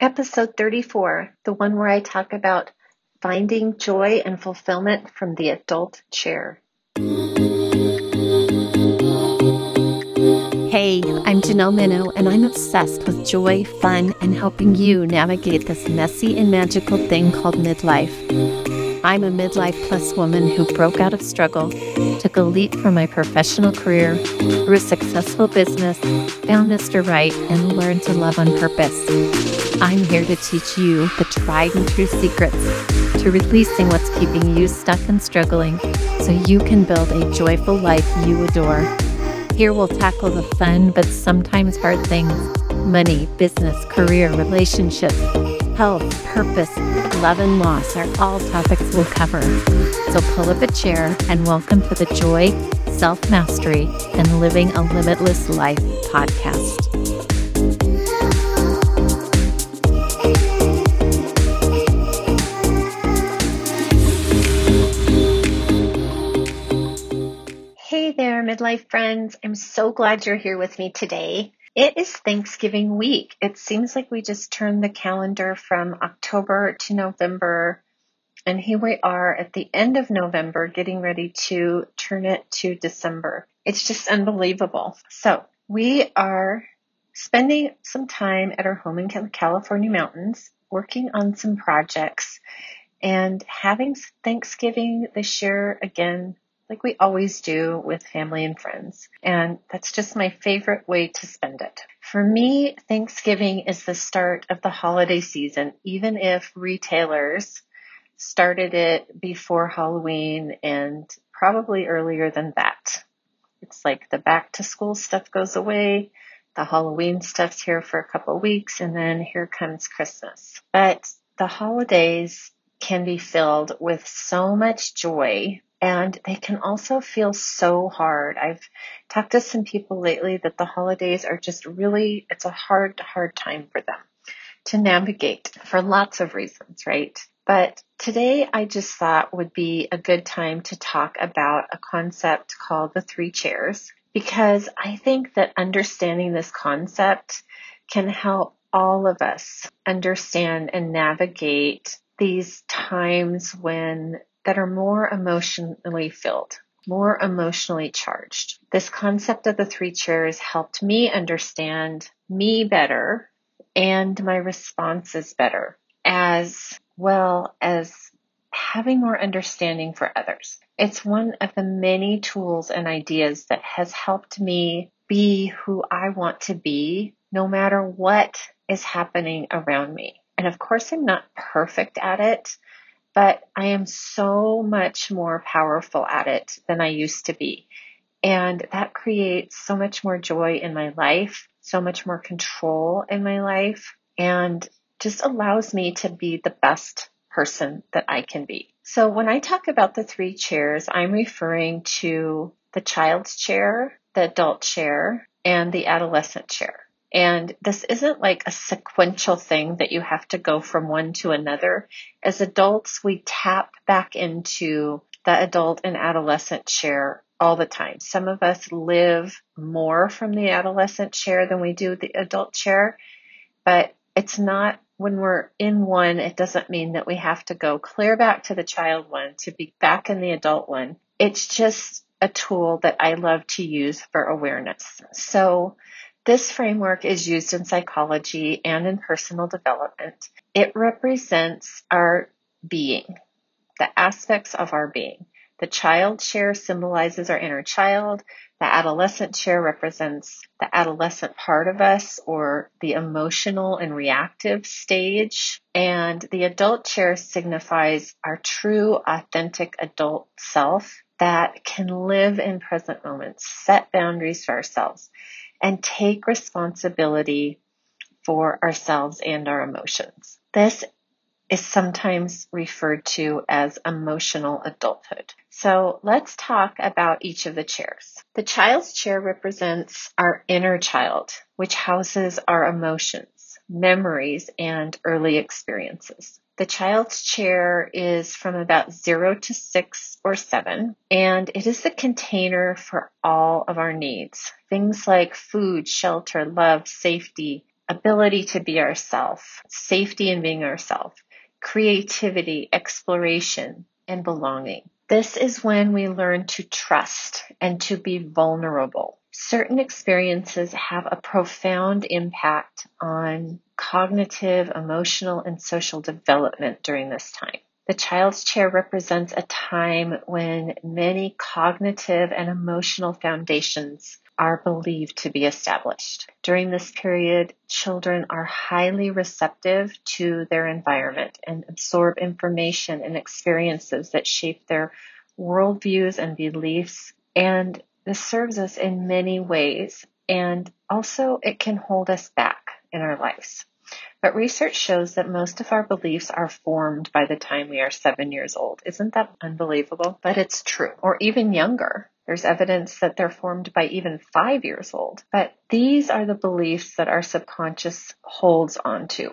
episode 34, the one where I talk about finding joy and fulfillment from the adult chair. Hey, I'm Janelle Minow, and I'm obsessed with joy, fun, and helping you navigate this messy and magical thing called midlife. I'm a midlife plus woman who broke out of struggle, took a leap for my professional career, grew a successful business, found Mr. Right, and learned to love on purpose. I'm here to teach you the tried and true secrets to releasing what's keeping you stuck and struggling so you can build a joyful life you adore. Here we'll tackle the fun but sometimes hard things money, business, career, relationships, health, purpose, love, and loss are all topics we'll cover. So pull up a chair and welcome to the Joy, Self Mastery, and Living a Limitless Life podcast. Hey there, midlife friends. I'm so glad you're here with me today. It is Thanksgiving week. It seems like we just turned the calendar from October to November, and here we are at the end of November getting ready to turn it to December. It's just unbelievable. So, we are spending some time at our home in California mountains working on some projects and having Thanksgiving this year again like we always do with family and friends. And that's just my favorite way to spend it. For me, Thanksgiving is the start of the holiday season, even if retailers started it before Halloween and probably earlier than that. It's like the back to school stuff goes away, the Halloween stuff's here for a couple weeks, and then here comes Christmas. But the holidays can be filled with so much joy and they can also feel so hard. I've talked to some people lately that the holidays are just really, it's a hard, hard time for them to navigate for lots of reasons, right? But today I just thought would be a good time to talk about a concept called the three chairs because I think that understanding this concept can help all of us understand and navigate these times when that are more emotionally filled, more emotionally charged. This concept of the three chairs helped me understand me better and my responses better, as well as having more understanding for others. It's one of the many tools and ideas that has helped me be who I want to be no matter what is happening around me. And of course, I'm not perfect at it but I am so much more powerful at it than I used to be. And that creates so much more joy in my life, so much more control in my life, and just allows me to be the best person that I can be. So when I talk about the three chairs, I'm referring to the child's chair, the adult chair, and the adolescent chair. And this isn't like a sequential thing that you have to go from one to another. As adults, we tap back into the adult and adolescent chair all the time. Some of us live more from the adolescent chair than we do the adult chair, but it's not when we're in one, it doesn't mean that we have to go clear back to the child one to be back in the adult one. It's just a tool that I love to use for awareness. So this framework is used in psychology and in personal development. It represents our being, the aspects of our being. The child chair symbolizes our inner child. The adolescent chair represents the adolescent part of us or the emotional and reactive stage. And the adult chair signifies our true, authentic adult self that can live in present moments, set boundaries for ourselves and take responsibility for ourselves and our emotions. This is sometimes referred to as emotional adulthood. So let's talk about each of the chairs. The child's chair represents our inner child, which houses our emotions, memories, and early experiences. The child's chair is from about zero to six or seven, and it is the container for all of our needs. Things like food, shelter, love, safety, ability to be ourselves, safety in being ourselves, creativity, exploration, and belonging. This is when we learn to trust and to be vulnerable. Certain experiences have a profound impact on cognitive, emotional, and social development during this time. The child's chair represents a time when many cognitive and emotional foundations are believed to be established. During this period, children are highly receptive to their environment and absorb information and experiences that shape their worldviews and beliefs. And this serves us in many ways. And also, it can hold us back in our lives. But research shows that most of our beliefs are formed by the time we are seven years old. Isn't that unbelievable? But it's true. Or even younger. There's evidence that they're formed by even five years old. But these are the beliefs that our subconscious holds onto.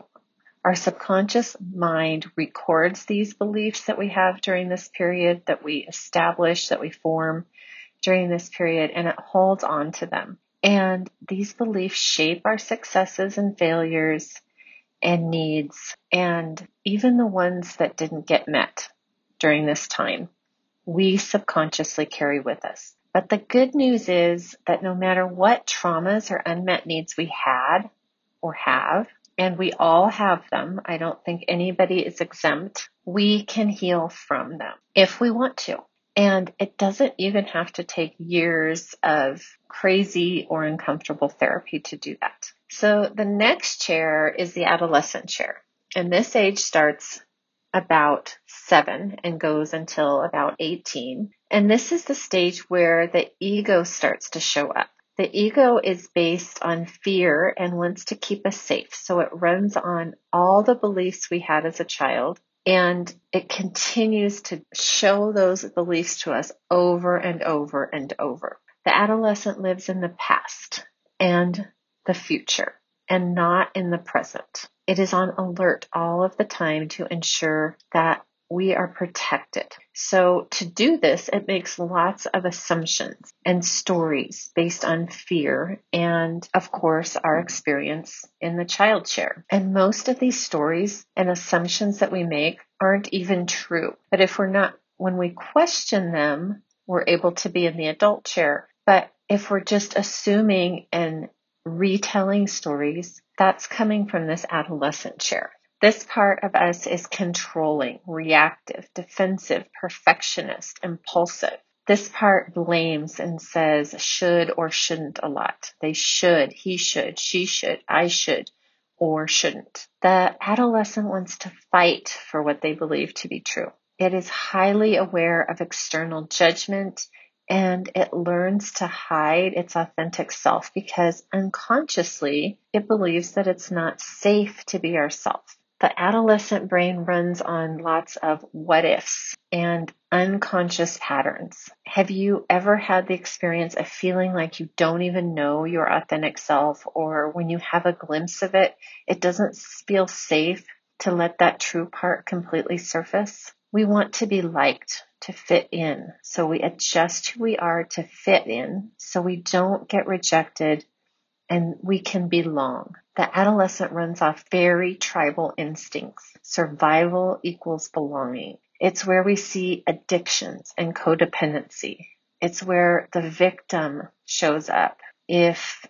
Our subconscious mind records these beliefs that we have during this period, that we establish, that we form during this period, and it holds on to them. And these beliefs shape our successes and failures and needs, and even the ones that didn't get met during this time we subconsciously carry with us. But the good news is that no matter what traumas or unmet needs we had or have, and we all have them, I don't think anybody is exempt, we can heal from them if we want to. And it doesn't even have to take years of crazy or uncomfortable therapy to do that. So the next chair is the adolescent chair. And this age starts about seven and goes until about 18. And this is the stage where the ego starts to show up. The ego is based on fear and wants to keep us safe. So it runs on all the beliefs we had as a child and it continues to show those beliefs to us over and over and over. The adolescent lives in the past and the future and not in the present. It is on alert all of the time to ensure that we are protected. So to do this, it makes lots of assumptions and stories based on fear and of course our experience in the child chair. And most of these stories and assumptions that we make aren't even true. But if we're not, when we question them, we're able to be in the adult chair. But if we're just assuming and retelling stories, that's coming from this adolescent chair. This part of us is controlling, reactive, defensive, perfectionist, impulsive. This part blames and says should or shouldn't a lot. They should, he should, she should, I should, or shouldn't. The adolescent wants to fight for what they believe to be true. It is highly aware of external judgment and it learns to hide its authentic self because unconsciously it believes that it's not safe to be ourselves. The adolescent brain runs on lots of what ifs and unconscious patterns. Have you ever had the experience of feeling like you don't even know your authentic self or when you have a glimpse of it, it doesn't feel safe to let that true part completely surface? We want to be liked, to fit in. So we adjust who we are to fit in so we don't get rejected and we can belong. The adolescent runs off very tribal instincts. Survival equals belonging. It's where we see addictions and codependency. It's where the victim shows up. If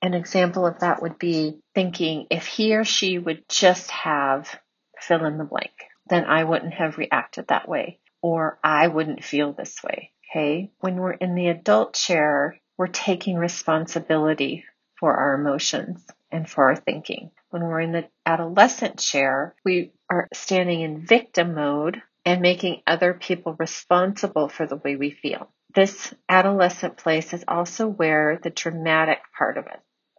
an example of that would be thinking if he or she would just have fill in the blank, then I wouldn't have reacted that way or I wouldn't feel this way. Okay. When we're in the adult chair, we're taking responsibility for our emotions and for our thinking. When we're in the adolescent chair, we are standing in victim mode and making other people responsible for the way we feel. This adolescent place is also where the dramatic part of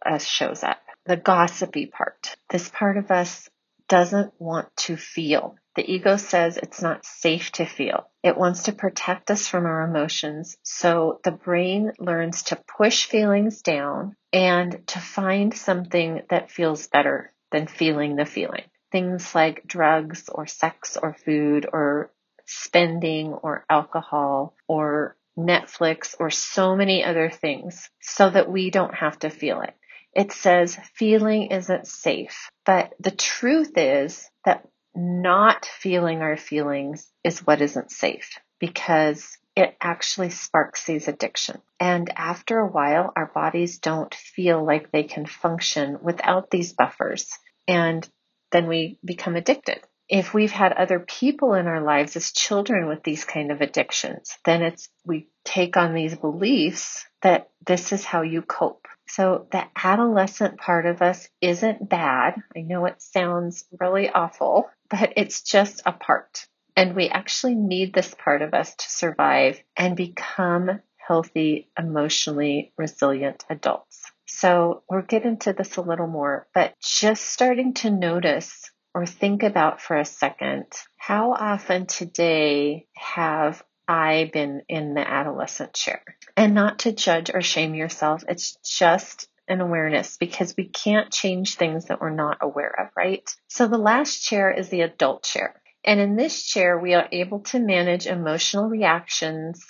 us shows up, the gossipy part. This part of us doesn't want to feel. The ego says it's not safe to feel. It wants to protect us from our emotions. So the brain learns to push feelings down and to find something that feels better than feeling the feeling. Things like drugs or sex or food or spending or alcohol or Netflix or so many other things so that we don't have to feel it. It says feeling isn't safe. But the truth is that not feeling our feelings is what isn't safe because it actually sparks these addictions. And after a while, our bodies don't feel like they can function without these buffers. And then we become addicted. If we've had other people in our lives as children with these kind of addictions, then it's, we take on these beliefs that this is how you cope. So the adolescent part of us isn't bad. I know it sounds really awful, but it's just a part. And we actually need this part of us to survive and become healthy, emotionally resilient adults. So we'll get into this a little more, but just starting to notice or think about for a second, how often today have I been in the adolescent chair? And not to judge or shame yourself. It's just an awareness because we can't change things that we're not aware of, right? So the last chair is the adult chair. And in this chair, we are able to manage emotional reactions,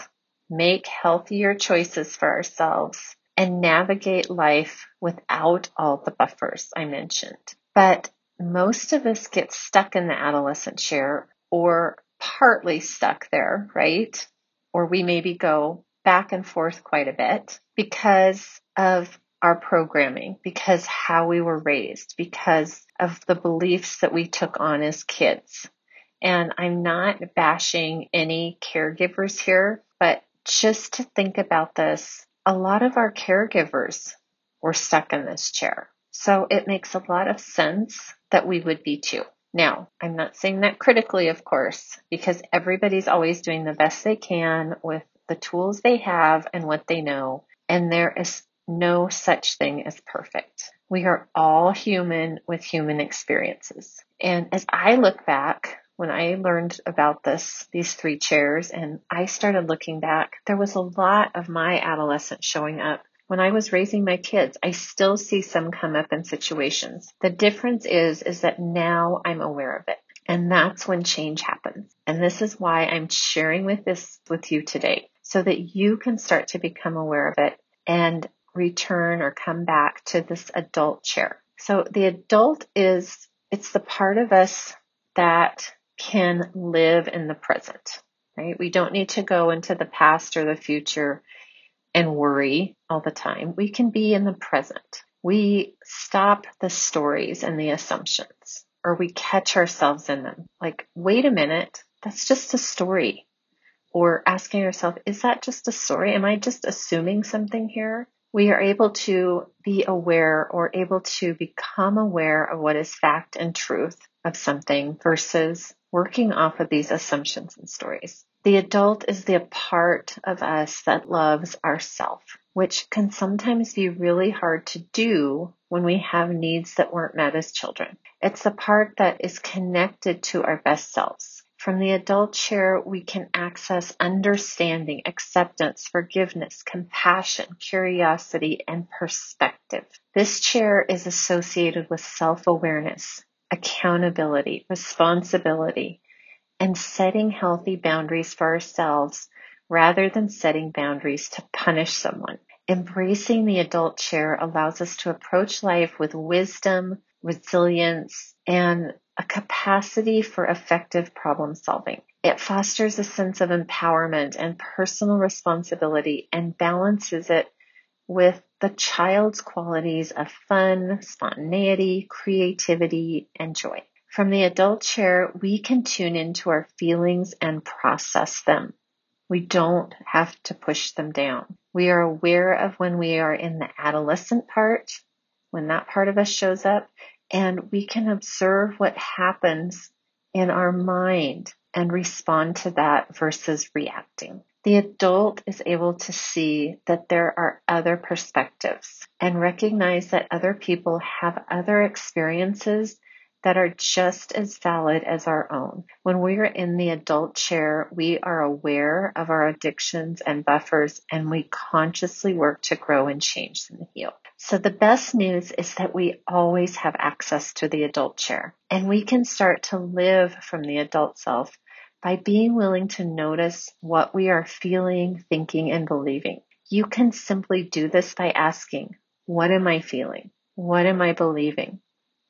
make healthier choices for ourselves, and navigate life without all the buffers I mentioned. But most of us get stuck in the adolescent chair or partly stuck there, right? Or we maybe go back and forth quite a bit because of our programming, because how we were raised, because of the beliefs that we took on as kids. And I'm not bashing any caregivers here, but just to think about this, a lot of our caregivers were stuck in this chair. So it makes a lot of sense that we would be too. Now, I'm not saying that critically, of course, because everybody's always doing the best they can with the tools they have and what they know. And there is no such thing as perfect. We are all human with human experiences. And as I look back when I learned about this, these three chairs, and I started looking back, there was a lot of my adolescence showing up when I was raising my kids. I still see some come up in situations. The difference is, is that now I'm aware of it. And that's when change happens. And this is why I'm sharing with this with you today so that you can start to become aware of it and return or come back to this adult chair. So the adult is, it's the part of us that can live in the present, right? We don't need to go into the past or the future and worry all the time. We can be in the present. We stop the stories and the assumptions, or we catch ourselves in them. Like, wait a minute, that's just a story. Or asking yourself, is that just a story? Am I just assuming something here? We are able to be aware or able to become aware of what is fact and truth of something versus working off of these assumptions and stories. The adult is the part of us that loves ourself, which can sometimes be really hard to do when we have needs that weren't met as children. It's the part that is connected to our best selves. From the adult chair, we can access understanding, acceptance, forgiveness, compassion, curiosity, and perspective. This chair is associated with self-awareness, accountability, responsibility, and setting healthy boundaries for ourselves rather than setting boundaries to punish someone. Embracing the adult chair allows us to approach life with wisdom, resilience, and a capacity for effective problem solving. It fosters a sense of empowerment and personal responsibility and balances it with the child's qualities of fun, spontaneity, creativity, and joy. From the adult chair, we can tune into our feelings and process them. We don't have to push them down. We are aware of when we are in the adolescent part, when that part of us shows up, and we can observe what happens in our mind and respond to that versus reacting. The adult is able to see that there are other perspectives and recognize that other people have other experiences that are just as valid as our own. When we are in the adult chair, we are aware of our addictions and buffers and we consciously work to grow and change and heal. So the best news is that we always have access to the adult chair and we can start to live from the adult self by being willing to notice what we are feeling, thinking, and believing. You can simply do this by asking, What am I feeling? What am I believing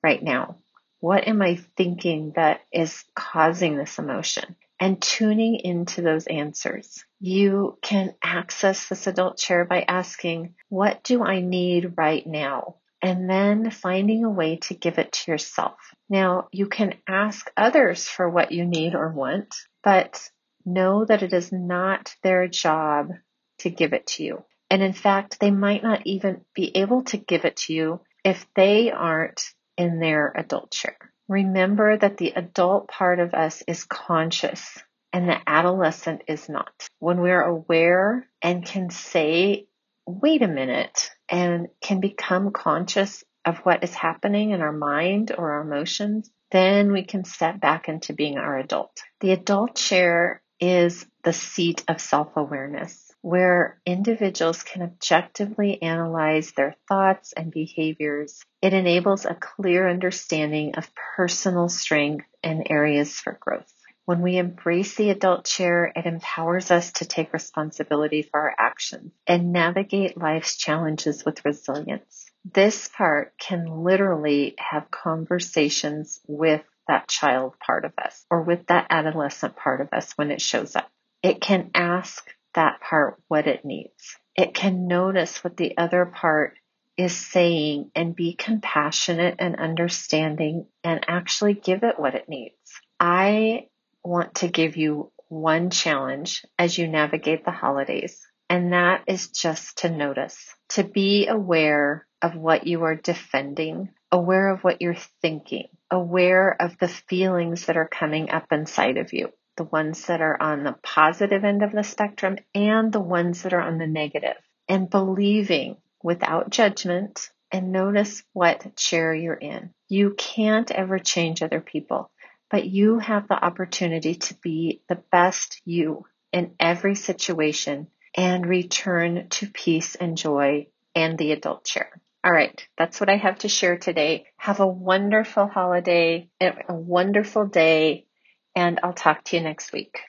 right now? What am I thinking that is causing this emotion? And tuning into those answers. You can access this adult chair by asking, what do I need right now? And then finding a way to give it to yourself. Now, you can ask others for what you need or want, but know that it is not their job to give it to you. And in fact, they might not even be able to give it to you if they aren't in their adult chair. Remember that the adult part of us is conscious and the adolescent is not. When we're aware and can say, wait a minute, and can become conscious of what is happening in our mind or our emotions, then we can step back into being our adult. The adult chair is the seat of self awareness where individuals can objectively analyze their thoughts and behaviors. It enables a clear understanding of personal strength and areas for growth. When we embrace the adult chair, it empowers us to take responsibility for our actions and navigate life's challenges with resilience. This part can literally have conversations with that child part of us or with that adolescent part of us when it shows up. It can ask that part what it needs. It can notice what the other part is saying and be compassionate and understanding and actually give it what it needs. I want to give you one challenge as you navigate the holidays, and that is just to notice, to be aware of what you are defending, aware of what you're thinking, aware of the feelings that are coming up inside of you the ones that are on the positive end of the spectrum and the ones that are on the negative, and believing without judgment and notice what chair you're in. You can't ever change other people, but you have the opportunity to be the best you in every situation and return to peace and joy and the adult chair. All right, that's what I have to share today. Have a wonderful holiday, a wonderful day, and I'll talk to you next week.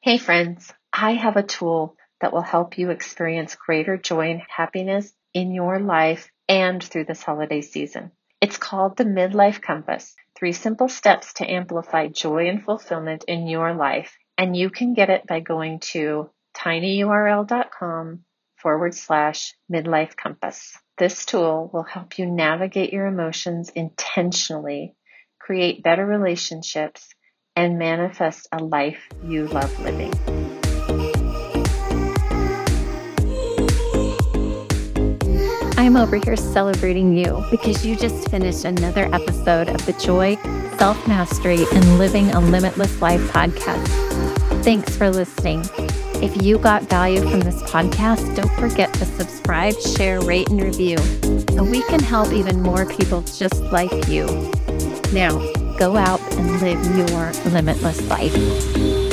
Hey friends, I have a tool that will help you experience greater joy and happiness in your life and through this holiday season. It's called the Midlife Compass, three simple steps to amplify joy and fulfillment in your life. And you can get it by going to tinyurl.com forward slash midlife compass. This tool will help you navigate your emotions intentionally, create better relationships, and manifest a life you love living. I'm over here celebrating you because you just finished another episode of the Joy, Self Mastery, and Living a Limitless Life podcast. Thanks for listening. If you got value from this podcast, don't forget to subscribe, share, rate, and review so we can help even more people just like you. Now, go out and live your limitless life.